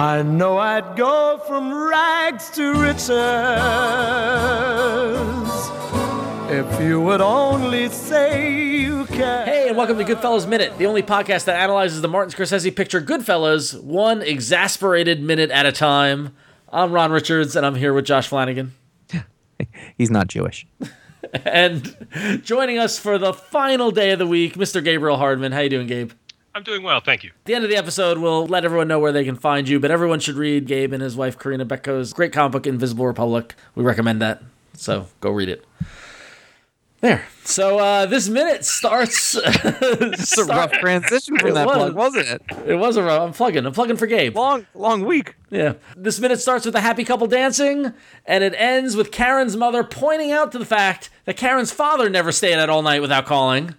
I know I'd go from rags to riches if you would only say you can. Hey, and welcome to Goodfellas Minute, the only podcast that analyzes the Martin Scorsese picture Goodfellas one exasperated minute at a time. I'm Ron Richards, and I'm here with Josh Flanagan. He's not Jewish. and joining us for the final day of the week, Mr. Gabriel Hardman. How you doing, Gabe? I'm doing well, thank you. At the end of the episode, we'll let everyone know where they can find you, but everyone should read Gabe and his wife Corinna Bechko's great comic book, Invisible Republic. We recommend that, so go read it. There. So uh, this minute starts. It's a rough transition from It that was. plug, wasn't it? It was a rough. I'm plugging. I'm plugging for Gabe. Long, long week. Yeah. This minute starts with a happy couple dancing, and it ends with Karen's mother pointing out to the fact that Karen's father never stayed out all night without calling.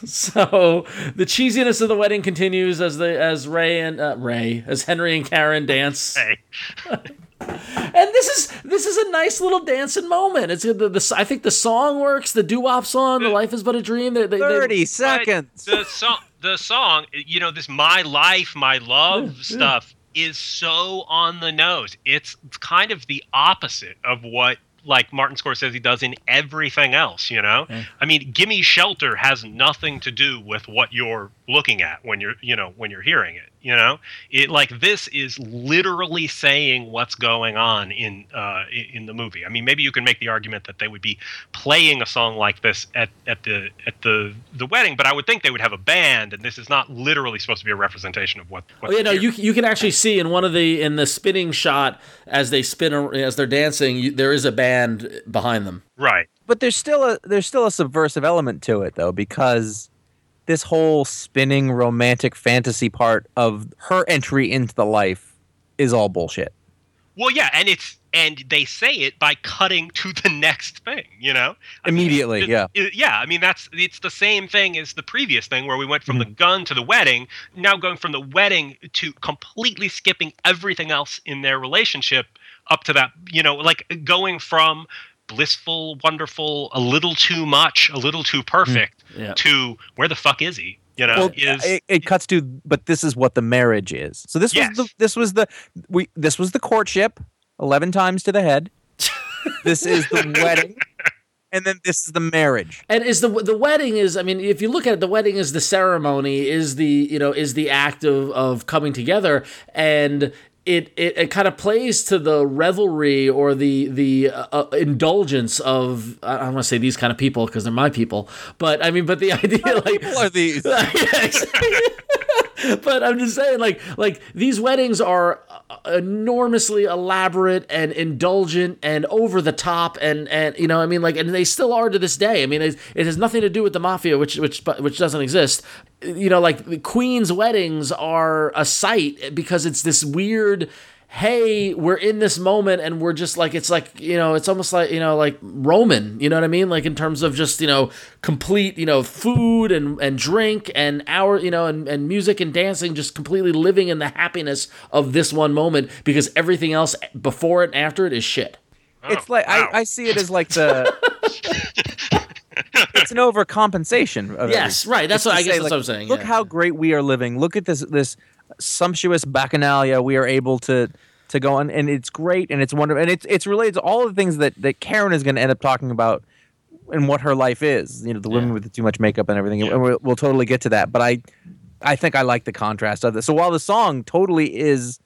so the cheesiness of the wedding continues as the as Ray and uh, Ray as Henry and Karen dance. Hey, And this is this is a nice little dancing moment. It's the, the I think the song works. The doo wop song, "The Life Is But a Dream." They, they, they- 30 but seconds. the song, the song, you know, this "My Life, My Love" stuff is so on the nose. It's, it's kind of the opposite of what like Martin Scorsese does in everything else. You know, I mean, "Gimme Shelter" has nothing to do with what you're looking at when you're, you know, when you're hearing it. You know, it like this is literally saying what's going on in uh, in the movie. I mean, maybe you can make the argument that they would be playing a song like this at, at the at the the wedding, but I would think they would have a band, and this is not literally supposed to be a representation of what. what Oh yeah, no, you you can actually see in one of the in the spinning shot as they spin as they're dancing, you, there is a band behind them. right. but there's still a there's still a subversive element to it though because this whole spinning romantic fantasy part of her entry into the life is all bullshit. Well, yeah, and it's and they say it by cutting to the next thing. You know, I mean, Immediately, it- yeah. it- yeah. I mean, that's it's the same thing as the previous thing where we went from Mm-hmm. the gun to the wedding. Now going from the wedding to completely skipping everything else in their relationship up to that. You know, like going from blissful, wonderful, a little too much, a little too perfect, Yeah. to where the fuck is he? You know, Well, is it, it cuts to but this is what the marriage is. So this Yes. was the this was the we this was the courtship 11 times to the head. this is the wedding and then this is the marriage. And is the the wedding is I mean if you look at it the wedding is the ceremony is the you know is the act of of coming together and it, it, it kind of plays to the revelry or the the uh, uh, indulgence of I don't want to say these kind of people because they're my people but I mean but the idea like People are these. but I'm just saying, like, like these weddings are uh, enormously elaborate and indulgent and over the top, and and you know, I mean, like, and they still are to this day. I mean, it, it has nothing to do with the mafia, which which which doesn't exist. You know, like the Queen's weddings are a sight because it's this weird hey, we're in this moment and we're just like, it's like, you know, it's almost like, you know, like Roman, you know what I mean? Like in terms of just, you know, complete, you know, food and, and drink and our, you know, and, and music and dancing, just completely living in the happiness of this one moment because everything else before it and after it is shit. it's like I, I see it as like the it's an overcompensation of Yes, everything. right. That's It's what I guess say, that's like, what I'm saying. Look yeah. how great we are living. Look at this this sumptuous bacchanalia we are able to to go on, and it's great and it's wonderful, and it's it's related to all the things that that Karen is going to end up talking about and what her life is. You know, the women with the too much makeup and everything. And we'll, we'll totally get to that, but I I think I like the contrast of this. So while the song totally is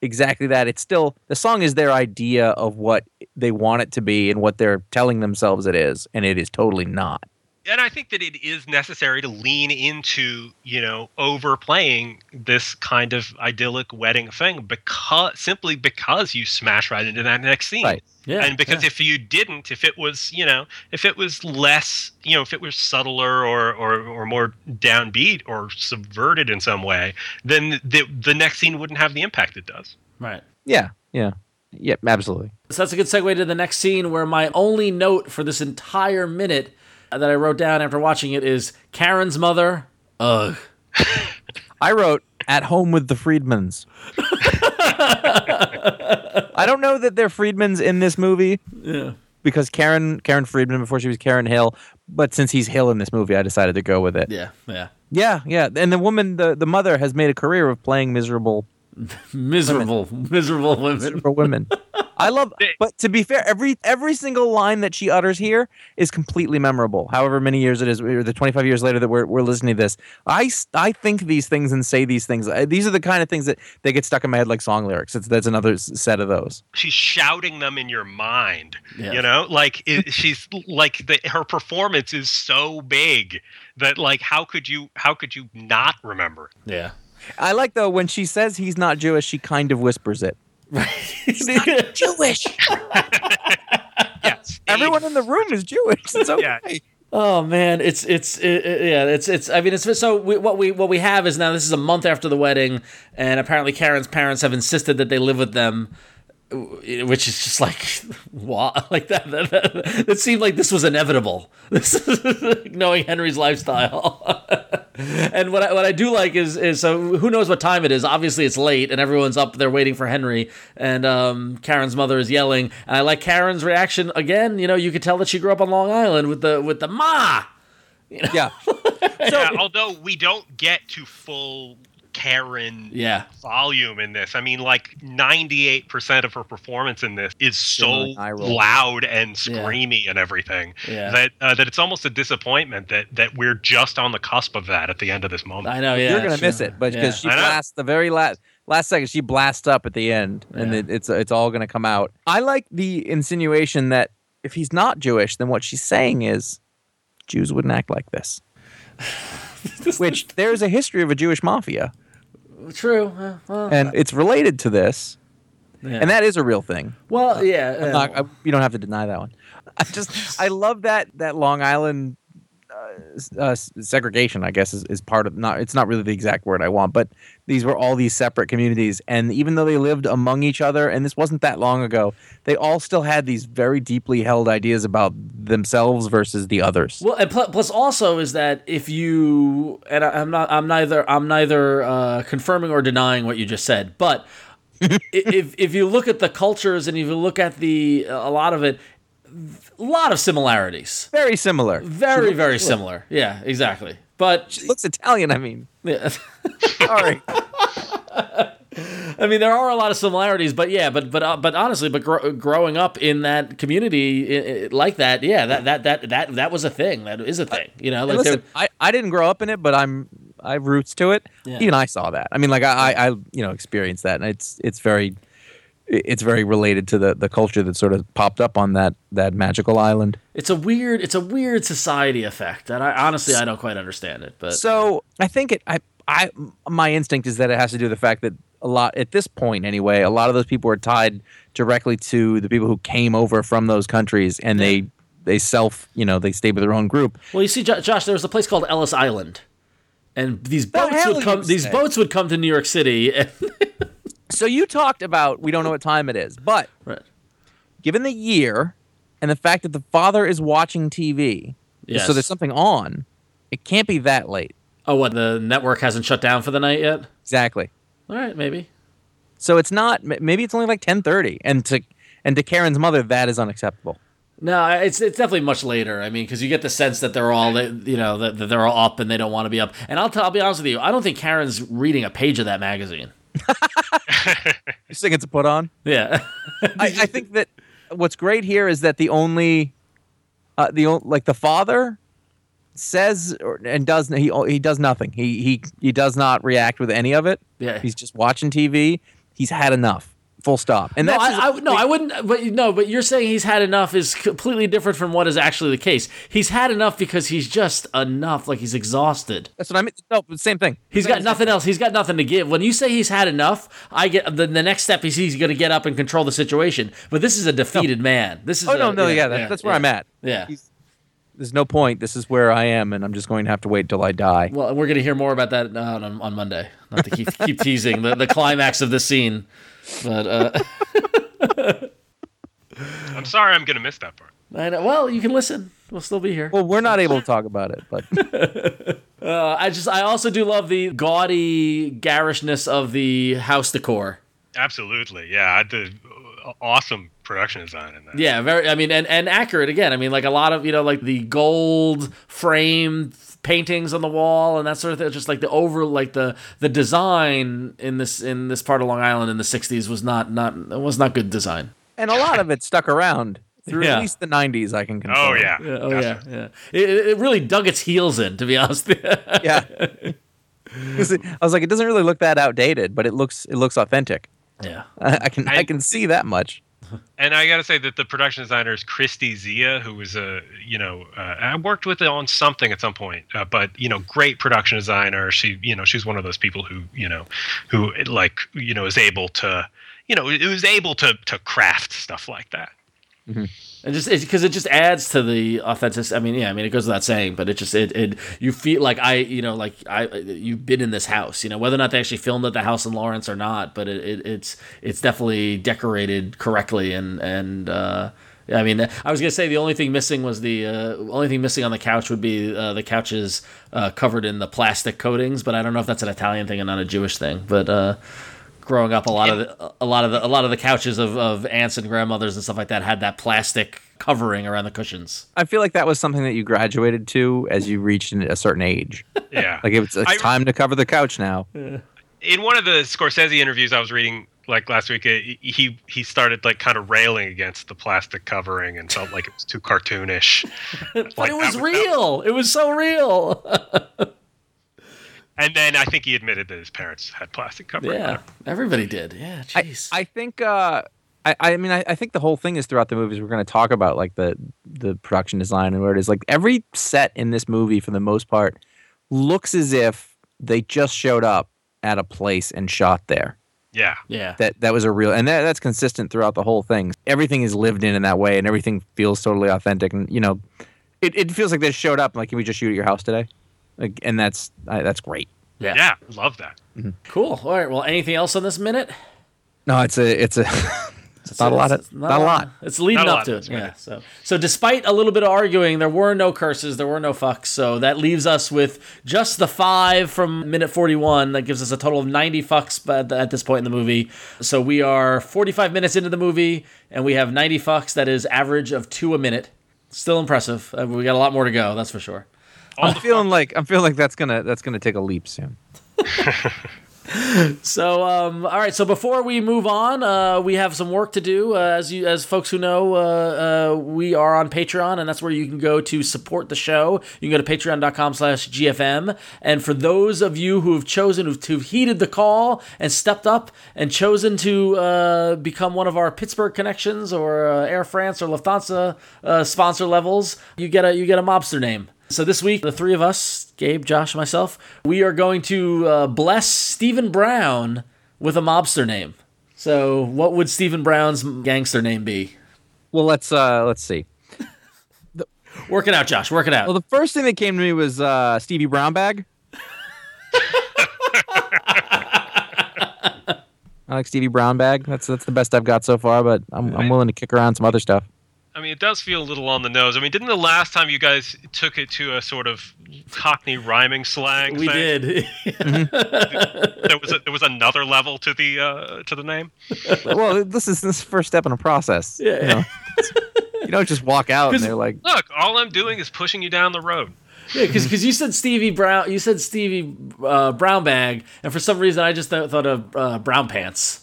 exactly that, it's still the song is their idea of what they want it to be and what they're telling themselves it is, and it is totally not. And I think that it is necessary to lean into, you know, overplaying this kind of idyllic wedding thing because simply because you smash right into that next scene. Right. Yeah, and because yeah. if you didn't, if it was, you know, if it was less, you know, if it was subtler or or, or more downbeat or subverted in some way, then the the next scene wouldn't have the impact it does. Right. Yeah, yeah, yeah, absolutely. So that's a good segue to the next scene where my only note for this entire minute that I wrote down after watching it is Karen's mother. Ugh. I wrote at home with the Friedmans. I don't know that they're Friedmans in this movie Yeah. because Karen Karen Friedman before she was Karen Hill, but since he's Hill in this movie, I decided to go with it. Yeah. Yeah. Yeah, yeah. And the woman, the, the mother, has made a career of playing miserable Miserable, miserable women. miserable women. I love, but to be fair, every every single line that she utters here is completely memorable. However many years it is, or the twenty five years later that we're, we're listening to this, I I think these things and say these things. Uh, these are the kind of things that they get stuck in my head like song lyrics. It's that's another set of those. She's shouting them in your mind. Yeah. You know, like it, she's like the, her performance is so big that like how could you how could you not remember? Yeah. I like though when she says he's not Jewish, she kind of whispers it. Right. he's not Jewish. Yes. Everyone in the room is Jewish. It's okay. Yeah. Oh man, it's it's it, it- yeah, it's it's. I mean, it's so we, what we what we have is now this is a month after the wedding, and apparently Karen's parents have insisted that they live with them, which is just like what like that. That, that, it seemed like this was inevitable. This is knowing Henry's lifestyle. and what I, what I do like is is so who knows what time it is. Obviously, it's late, and everyone's up there waiting for Henry. And um, Karen's mother is yelling, and I like Karen's reaction again. You know, you could tell that she grew up on Long Island with the with the ma. Yeah. yeah, although we don't get to full Karen Yeah. volume in this. I mean, like 98% of her performance in this is so Similar eye roll. loud and Yeah. screamy and everything Yeah. that uh, that it's almost a disappointment that that we're just on the cusp of that at the end of this moment. I know. Yeah. You're gonna she- miss it, but because she blasts the very last last second, she blasts up at the end, and Yeah. it, it's it's all gonna come out. I like the insinuation that if he's not Jewish, then what she's saying is Jews wouldn't act like this. Which there's a history of a Jewish mafia, True. Uh, well, and it's related to this, yeah. and that is a real thing. well, yeah. I'm not- I- you don't have to deny that one. I just I love that that Long Island uh, uh, segregation. I guess is, is part of not. It's not really the exact word I want, but these were all these separate communities, and even though they lived among each other, and this wasn't that long ago, they all still had these very deeply held ideas about themselves versus the others. Well, and pl- plus also is that if you and I, I'm not, I'm neither, I'm neither uh, confirming or denying what you just said, but if if you look at the cultures and if you look at the a lot of it, lot of similarities, Very similar. very very similar. Yeah, exactly. But She looks Italian. I mean, yeah. sorry. I mean, there are a lot of similarities, but yeah, but but uh, but honestly, but gro- growing up in that community i- i- like that, yeah, that that that that that was a thing. That is a thing. You know, like listen, I, I didn't grow up in it, but I'm I have roots to it. Yeah. Even I saw that. I mean, like I, I, I you know experienced that, and it's it's very it's very related to the the culture that sort of popped up on that that magical island. it's a weird, it's a weird society effect, and I honestly I don't quite understand it. But So I think it I I my instinct is that it has to do with the fact that a lot at this point anyway, a lot of those people are tied directly to the people who came over from those countries, and they they self you know they stayed with their own group. well, you see, Jo- Josh, there was a place called Ellis Island, and these boats would come. These boats would come to New York City. And, So you talked about we don't know what time it is, but right. given the year and the fact that the father is watching TV, Yes. so there's something on, it can't be that late. Oh, what? The network hasn't shut down for the night yet. Exactly. All right, maybe. So it's not. Maybe it's only like 10:30, and to and to Karen's mother, that is unacceptable. No, it's it's definitely much later. I mean, because you get the sense that they're all you know that, that they're all up and they don't want to be up. And I'll tell, I'll be honest with you, I don't think Karen's reading a page of that magazine. You think it's a put on? Yeah, I, I think that what's great here is that the only, uh, the o- like the father says or, and does he he does nothing. He he he does not react with any of it. Yeah. He's just watching TV. He's had enough. Full stop. And no, that's I, I, no, I wouldn't. But no, but you're saying he's had enough is completely different from what is actually the case. He's had enough because he's just enough. Like he's exhausted. that's what I mean. No, same thing. He's got nothing else. He's got nothing to give. When you say he's had enough, I get the, the next step is he's going to get up and control the situation. But this is a defeated man. This is Oh a- no, no, yeah, that, that's where yeah. I'm at. Yeah. He's- there's no point. This is where I am, and I'm just going to have to wait till I die. Well, and we're going to hear more about that uh, on, on Monday. Not to keep keep teasing the, the climax of the scene, but uh, I'm sorry, I'm gonna miss that part. I know, well, you can listen. We'll still be here. Well, we're not able to talk about it, but Uh, I just I also do love the gaudy garishness of the house decor. Absolutely, yeah. The uh, awesome production design in that. Yeah, very. I mean, and and accurate again. I mean, like a lot of you know, like the gold frame paintings on the wall and that sort of thing. Just like the over, like the the design in this in this part of Long Island in the '60s was not not was not good design. and a lot of it stuck around through Yeah. at least the 90s. I can confirm. Oh yeah. Yeah, oh Definitely. yeah, yeah. It, it really dug its heels in, to be honest. yeah it- I was like, it doesn't really look that outdated, but it looks it looks authentic. yeah. I, I can I, I- can see that much. And I got to say that the production designer is Kristi Zea, who was a, you know, uh, I worked with it on something at some point, uh, but you know, great production designer. She, you know, she's one of those people who, you know, who like, you know, is able to, you know, was able to to craft stuff like that. And just because it just adds to the authentic. I mean, yeah, I mean it goes without saying, but it just it, it you feel like I you know like I you've been in this house, you know whether or not they actually filmed at the house in Lawrence or not, but it, it it's it's definitely decorated correctly and and. uh I mean, I was gonna say the only thing missing was the uh, only thing missing on the couch would be uh, the couches uh, covered in the plastic coatings, but I don't know if that's an Italian thing and not a Jewish thing. But uh, growing up, a lot of the, a lot of the a lot of the couches of, of aunts and grandmothers and stuff like that had that plastic covering around the cushions. I feel like that was something that you graduated to as you reached a certain age. Yeah. Like it's, it's I- time to cover the couch now. in one of the Scorsese interviews I was reading like last week, uh, he he started like kind of railing against the plastic covering and felt like it was too cartoonish. but Like, it was that real. It was so real. And then I think he admitted that his parents had plastic covering. yeah, everybody did. Yeah, I, jeez. I think uh I, I mean I, I think the whole thing is throughout the movies we're gonna talk about like the the production design and where it is. Like every set in this movie for the most part looks as if they just showed up at a place and shot there. yeah. yeah. That that was a real and that, that's consistent throughout the whole thing. Everything is lived in in that way and everything feels totally authentic and you know it, it feels like they showed up like can we just shoot at your house today? Like, and that's uh, that's great. yeah, Yeah, love that. Cool. All right. Well, anything else on this minute? No, it's a it's a it's not a lot. Of, It's not, a lot. It's leading up to it. Yeah. minute. So, so despite a little bit of arguing, there were no curses, there were no fucks. So that leaves us with just the five from minute forty-one. That gives us a total of ninety fucks at, at this point in the movie. So we are forty-five minutes into the movie, and we have ninety fucks. That is average of two a minute. Still impressive. Uh, we got a lot more to go. That's for sure. I'm feeling like I'm feeling like that's gonna that's gonna take a leap soon. So, um, all right. So before we move on, uh, we have some work to do. Uh, as you, as folks who know, uh, uh, we are on Patreon, and that's where you can go to support the show. You can go to patreon.com slash gfm And for those of you who have chosen, who've, who've heeded the call and stepped up and chosen to uh, become one of our Pittsburgh connections or uh, Air France or Lufthansa uh, sponsor levels, you get a you get a mobster name. So this week, the three of us, Gabe, Josh, and myself, we are going to uh, bless Stephen Brown with a mobster name. So, what would Stephen Brown's gangster name be? Well, let's uh let's see. Work it out, Josh. Work it out. Well, the first thing that came to me was uh Stevie Brown bag. I like Stevie Brown bag. That's that's the best I've got so far, but I'm I'm willing to kick around some other stuff. I mean, it does feel a little on the nose. I mean, didn't the last time you guys took it to a sort of Cockney rhyming slang? we thing? did. There was a, there was another level to the uh, to the name. well, this is this the first step in a process. Yeah. You, know? you don't just walk out and they're like, Look, all I'm doing is pushing you down the road. yeah, because you said Stevie Brown, you said Stevie uh, Brown bag, and for some reason I just th- thought of uh, brown pants.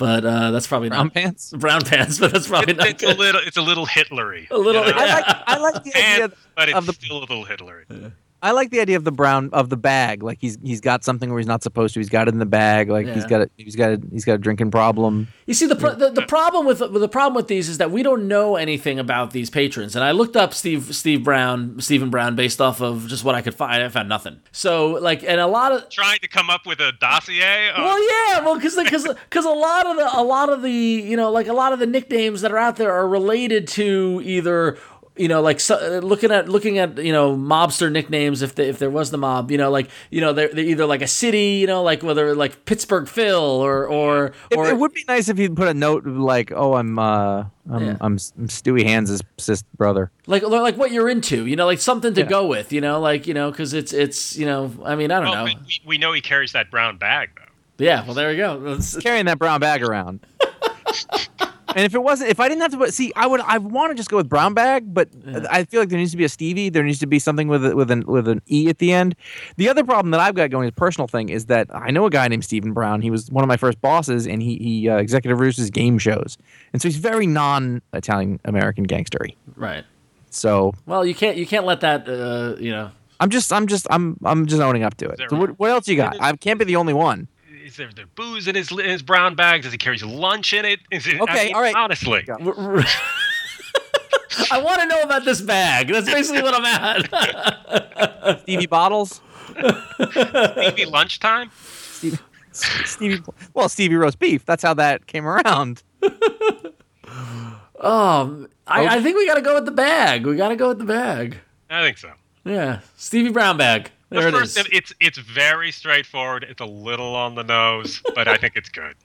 But uh, that's probably brown not pants. brown pants. But that's probably It, not it's a little it's a little Hitlery. A little- you know? I like I like the idea And, but it's of the still a little Hitlery. I like the idea of the brown of the bag. Like he's he's got something where he's not supposed to. He's got it in the bag. Like he's Yeah. got a he's got a he's got a drinking problem. You see, the, pro- the the problem with the problem with these is that we don't know anything about these patrons. And I looked up Steve Steve Brown, Stephen Brown, based off of just what I could find. I found nothing. So like, and a lot of Trying to come up with a dossier. Of, well, yeah, well, because because because a lot of the a lot of the you know like a lot of the nicknames that are out there are related to either you know like so, looking at looking at you know mobster nicknames if the, if there was the mob you know like you know they're, they're either like a city you know like whether like Pittsburgh Phil or or It, or it would be nice if you'd put a note like, "Oh, I'm uh, I'm Yeah. I'm, I'm Stewie Hands' sis brother." like like what you're into you know like something to Yeah. go with you know like you know because it's it's you know I mean I don't well, know we, we know he carries that brown bag though. yeah well there we go Carrying that brown bag around. and if it wasn't, if I didn't have to put, see, I would, I want to just go with brown bag, but I feel like there needs to be a Stevie. There needs to be something with a, with an with an e at the end. The other problem that I've got going, a personal thing, is that I know a guy named Stephen Brown. He was one of my first bosses, and he he uh, executive produces game shows, and so he's very non-Italian American gangstery. right So well you can't you can't let that uh you know I'm just I'm just I'm I'm just owning up to it. So what, what else you got? I can't be the only one. Is there, there booze in his in his brown bag? Does he carry lunch in it? Is it I Okay, mean, all right. Honestly, I want to know about this bag. That's basically what I'm at. Stevie Bottles. maybe lunchtime. Stevie, Stevie, well, Stevie roast beef. That's how that came around. Um, I, I think we got to go with the bag. We got to go with the bag. I think so. Yeah, Stevie Brown bag. There The it first, is. it's it's very straightforward. It's a little on the nose, but I think it's good.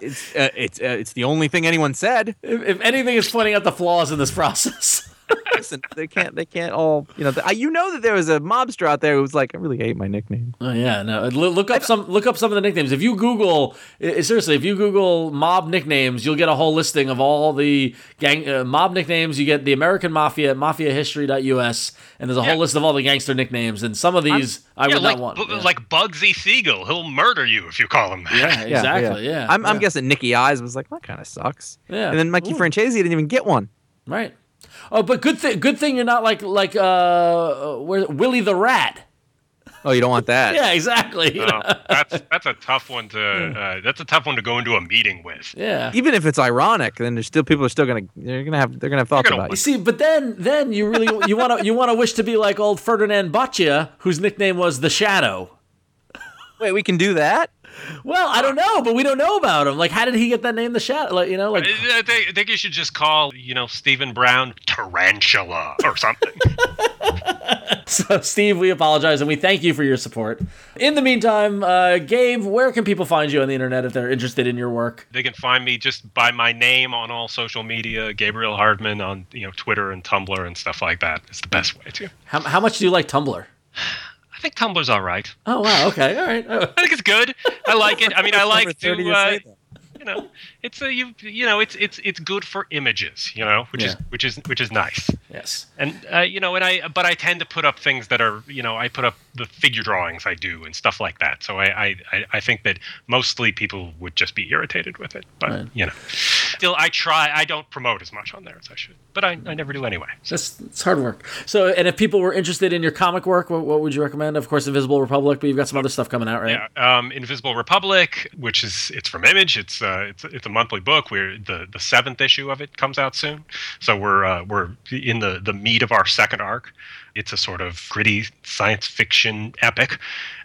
It's uh, it's uh, it's the only thing anyone said. If, if anything is pointing out the flaws in this process. Listen, they can't. They can't all. You know. The, you know that there was a mobster out there who was like, I really hate my nickname. Oh yeah, no. Look, look up some. Look up some of the nicknames. If you Google, seriously, if you Google mob nicknames, you'll get a whole listing of all the gang uh, mob nicknames. You get the American Mafia, MafiaHistory.us, and there's a Yeah. whole list of all the gangster nicknames. And some of these I yeah, would like, not want. Bu- yeah. like Bugsy Siegel. He'll murder you if you call him that. yeah, exactly. Yeah, I'm, I'm guessing Nicky Eyes was like, that kind of sucks. Yeah. And then Mikey Ooh. Francesi didn't even get one. Right. Oh, but good thing. Good thing you're not like like uh, where, Willie the Rat. Oh, you don't want that. Yeah, exactly. Oh, that's that's a tough one to uh, that's a tough one to go into a meeting with. yeah. Even if it's ironic, then there's still people are still gonna they're gonna have they're gonna have thoughts gonna about You you. see, but then then you really you want to you want to wish to be like old Ferdinand Boccia, whose nickname was the Shadow. Wait, we can do that? Well, I don't know, but we don't know about him. Like, how did he get that name, the Shadow? Like, you know, like I, think, I think you should just call you know Stephen Brown Tarantula or something. so. Steve, we apologize and we thank you for your support. In the meantime, uh, Gabe, where can people find you on the internet if they're interested in your work? they can find me just by my name on all social media, Gabriel Hardman on you know Twitter and Tumblr and stuff like that. It's the best way to. How, how much do you like Tumblr? I think Tumblr's all right. Oh wow, okay, all right. Oh, I think it's good. I like it. I mean, I like 30 to. to Uh, you know, it's a you you know it's it's it's good for images. You know, which is which is which is nice. yes. And uh, you know, and I but I tend to put up things that are you know I put up the figure drawings I do and stuff like that. So I I, I- I think that mostly people would just be irritated with it. But Right. you know, still I try. I don't promote as much on there as I should, but I, I never do anyway. So. That's it's hard work. So, and if people were interested in your comic work, what, what would you recommend? Of course, Invisible Republic, but you've got some other stuff coming out, right? Yeah, um, Invisible Republic, which is it's from Image. It's uh, it's it's a monthly book. We're the the seventh issue of it comes out soon, so we're uh, we're in the the meat of our second arc. It's a sort of gritty science fiction epic.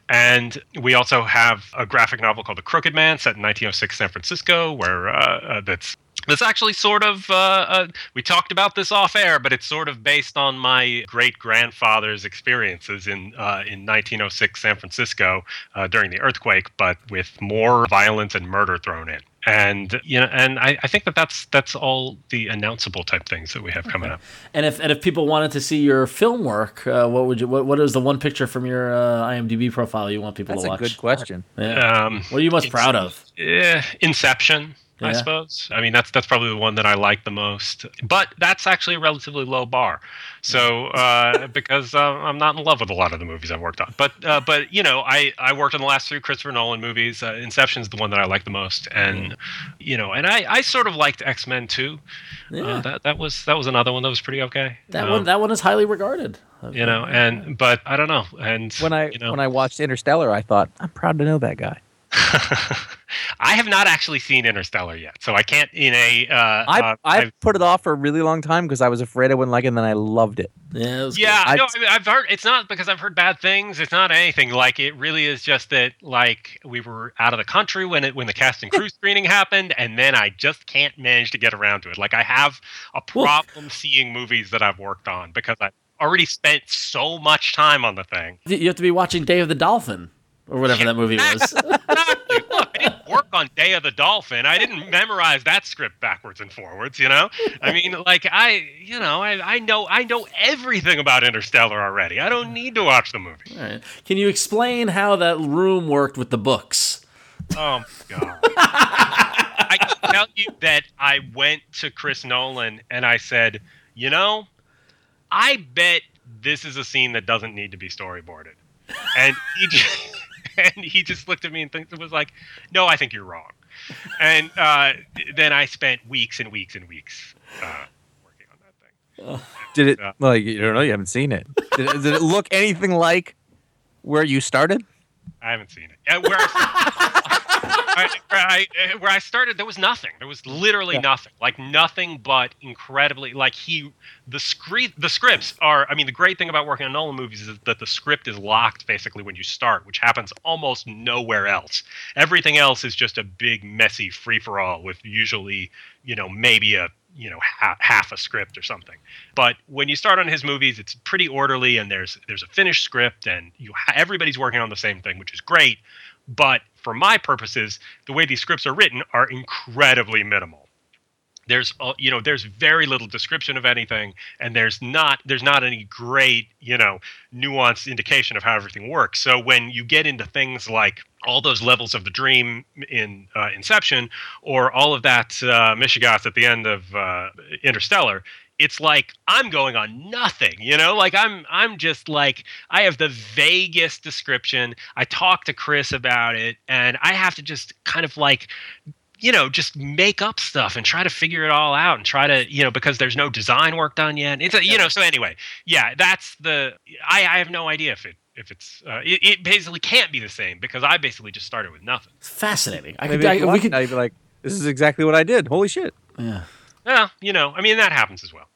And we also have a graphic novel called The Crooked Man, set in 1906 San Francisco, where uh, uh, that's that's actually sort of uh, uh, we talked about this off air, but it's sort of based on my great grandfather's experiences in uh, in 1906 San Francisco uh, during the earthquake, but with more violence and murder thrown in. And you know, and I, I think that that's that's all the announceable type things that we have coming up. And if and if people wanted to see your film work, uh, what would you? What, what is the one picture from your uh, IMDb profile you want people That's to a watch? good question. Yeah. Um, what are you most proud of? Eh, Inception, I suppose. I mean, that's that's probably the one that I like the most. But that's actually a relatively low bar. So uh, because uh, I'm not in love with a lot of the movies I've worked on. But uh, but you know, I I worked on the last three Christopher Nolan movies. Uh, Inception's the one that I like the most, and you know, and I I sort of liked X Men too. Yeah. Uh, that that was that was another one that was pretty okay. that Um, one that one is highly regarded. You know, and but I don't know. And When I you know, when I watched Interstellar, I thought I'm proud to know that guy. I have not actually seen Interstellar yet, so I can't in a. Uh, I uh, I put it off for a really long time because I was afraid I wouldn't like it, and then I loved it. Yeah, it was Yeah, I- no, I mean, I've heard it's not because I've heard bad things. It's not anything like it. Really is just that like we were out of the country when it when the cast and crew screening happened, and then I just can't manage to get around to it. Like I have a problem seeing movies that I've worked on because I've already spent so much time on the thing. You have to be watching Day of the Dolphin or whatever that movie was. Exactly. Look, I didn't work on Day of the Dolphin. I didn't memorize that script backwards and forwards. You know, I mean, like I, you know, I, I know, I know everything about Interstellar already. I don't need to watch the movie. Right. Can you explain how that room worked with the books? Oh my god! I can tell you that I went to Chris Nolan and I said, you know, I bet this is a scene that doesn't need to be storyboarded, and he just, and he just looked at me and think, was like, no, I think you're wrong. And uh, then I spent weeks and weeks and weeks uh, working on that thing. Did it? Yeah. Well, you don't know. You haven't seen it. Did, it. did it look anything like where you started? I haven't seen it. Uh, where, I, where, I, uh, where I started, there was nothing. There was literally Yeah. nothing. Like nothing but incredibly like he the script the scripts are. I mean, the great thing about working on Nolan movies is that the script is locked basically when you start, which happens almost nowhere else. Everything else is just a big messy free for all with usually you know maybe a you know ha- half a script or something but when you start on his movies it's pretty orderly and there's there's a finished script and you ha- everybody's working on the same thing which is great but for my purposes the way these scripts are written are incredibly minimal. There's uh, you know there's very little description of anything and there's not there's not any great you know nuanced indication of how everything works. So when you get into things like all those levels of the dream in uh, inception or all of that uh, at the end of uh, interstellar it's like i'm going on nothing you know like i'm i'm just like i have the vaguest description i talk to chris about it and i have to just kind of like you know, just make up stuff and try to figure it all out and try to, you know, because there's no design work done yet. It's a, you know, so anyway, yeah, that's the. I, I have no idea if it if it's uh, it, it basically can't be the same because I basically just started with nothing. Fascinating. I Maybe could, if I, we could, it now, you'd be like, this is exactly what I did. Holy shit. yeah. Well, you know, I mean that happens as well.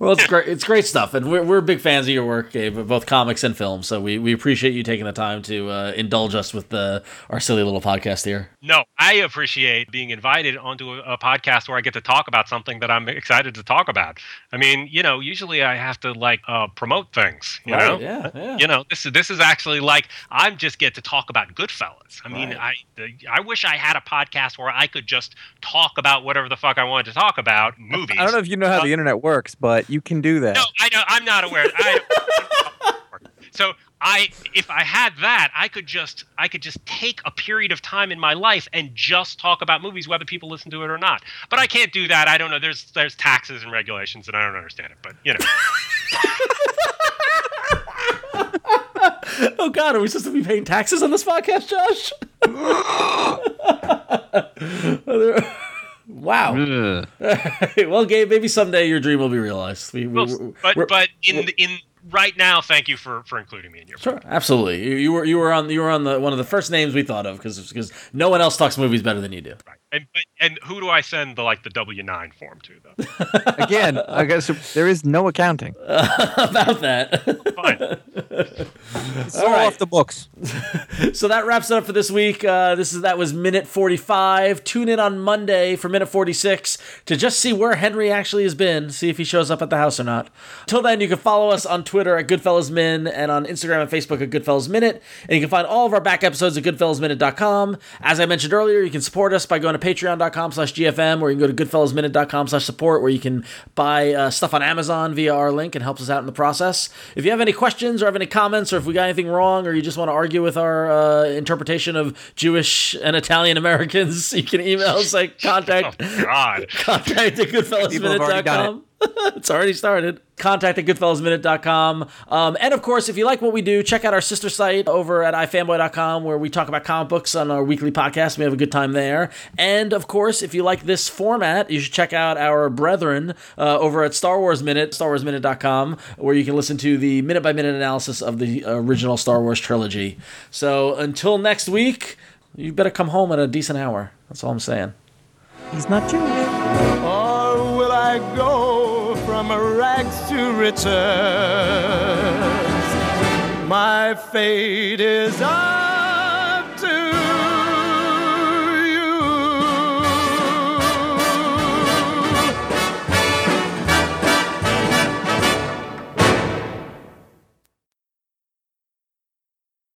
Well, it's great. It's great stuff, and we're, we're big fans of your work, Gabe, both comics and film. So we, we appreciate you taking the time to uh, indulge us with the our silly little podcast here. No, I appreciate being invited onto a, a podcast where I get to talk about something that I'm excited to talk about. I mean, you know, usually I have to like uh, promote things. You know, Yeah. Yeah. you know this is this is actually like i just get to talk about goodfellas i mean Right. i i wish i had a podcast where i could just talk about whatever the fuck i wanted to talk about movies I don't know if you know how the internet works, but you can do that. no i know i'm not aware. I, so i if i had that i could just i could just take a period of time in my life and just talk about movies whether people listen to it or not. But i can't do that. I don't know. There's there's taxes and regulations and i don't understand it but you know. Oh God, are we supposed to be paying taxes on this podcast, Josh? wow. Well, Gabe, maybe someday your dream will be realized. We, we, Well, we're- but we're- but in in right now thank you for for including me in your Sure, absolutely. You, you were you were on you were on the one of the first names we thought of because because no one else talks movies better than you do. Right. And but, and who do I send the like the W nine form to though? Again, I guess there is no accounting. About that. Fine. It's all right. off the books. so that wraps it up for this week. Uh, this is that was minute forty five. Tune in on Monday for minute forty six to just see where Henry actually has been. See if he shows up at the house or not. Till then, you can follow us on Twitter at Goodfellas Min and on Instagram and Facebook at Goodfellas Minute. And you can find all of our back episodes at GoodfellasMinute.com. As I mentioned earlier, you can support us by going to patreon.com slash GFM or you can go to goodfellasminute.com slash support where you can buy uh, stuff on Amazon via our link and helps us out in the process. If you have any questions or have any comments or if we got anything wrong or you just want to argue with our uh, interpretation of Jewish and Italian Americans, you can email us at Oh contact God. contact at People have already done goodfellasminute.com. it's already started. Contact at goodfellasminute.com. Um, and of course, if you like what we do, check out our sister site over at ifanboy.com where we talk about comic books on our weekly podcast. We have a good time there. And of course, if you like this format, you should check out our brethren uh, over at Star Wars Minute, starwarsminute.com, where you can listen to the minute by minute analysis of the original Star Wars trilogy. So until next week, you better come home at a decent hour. That's all I'm saying. He's not Jewish. Or will I go from rags to riches? My fate is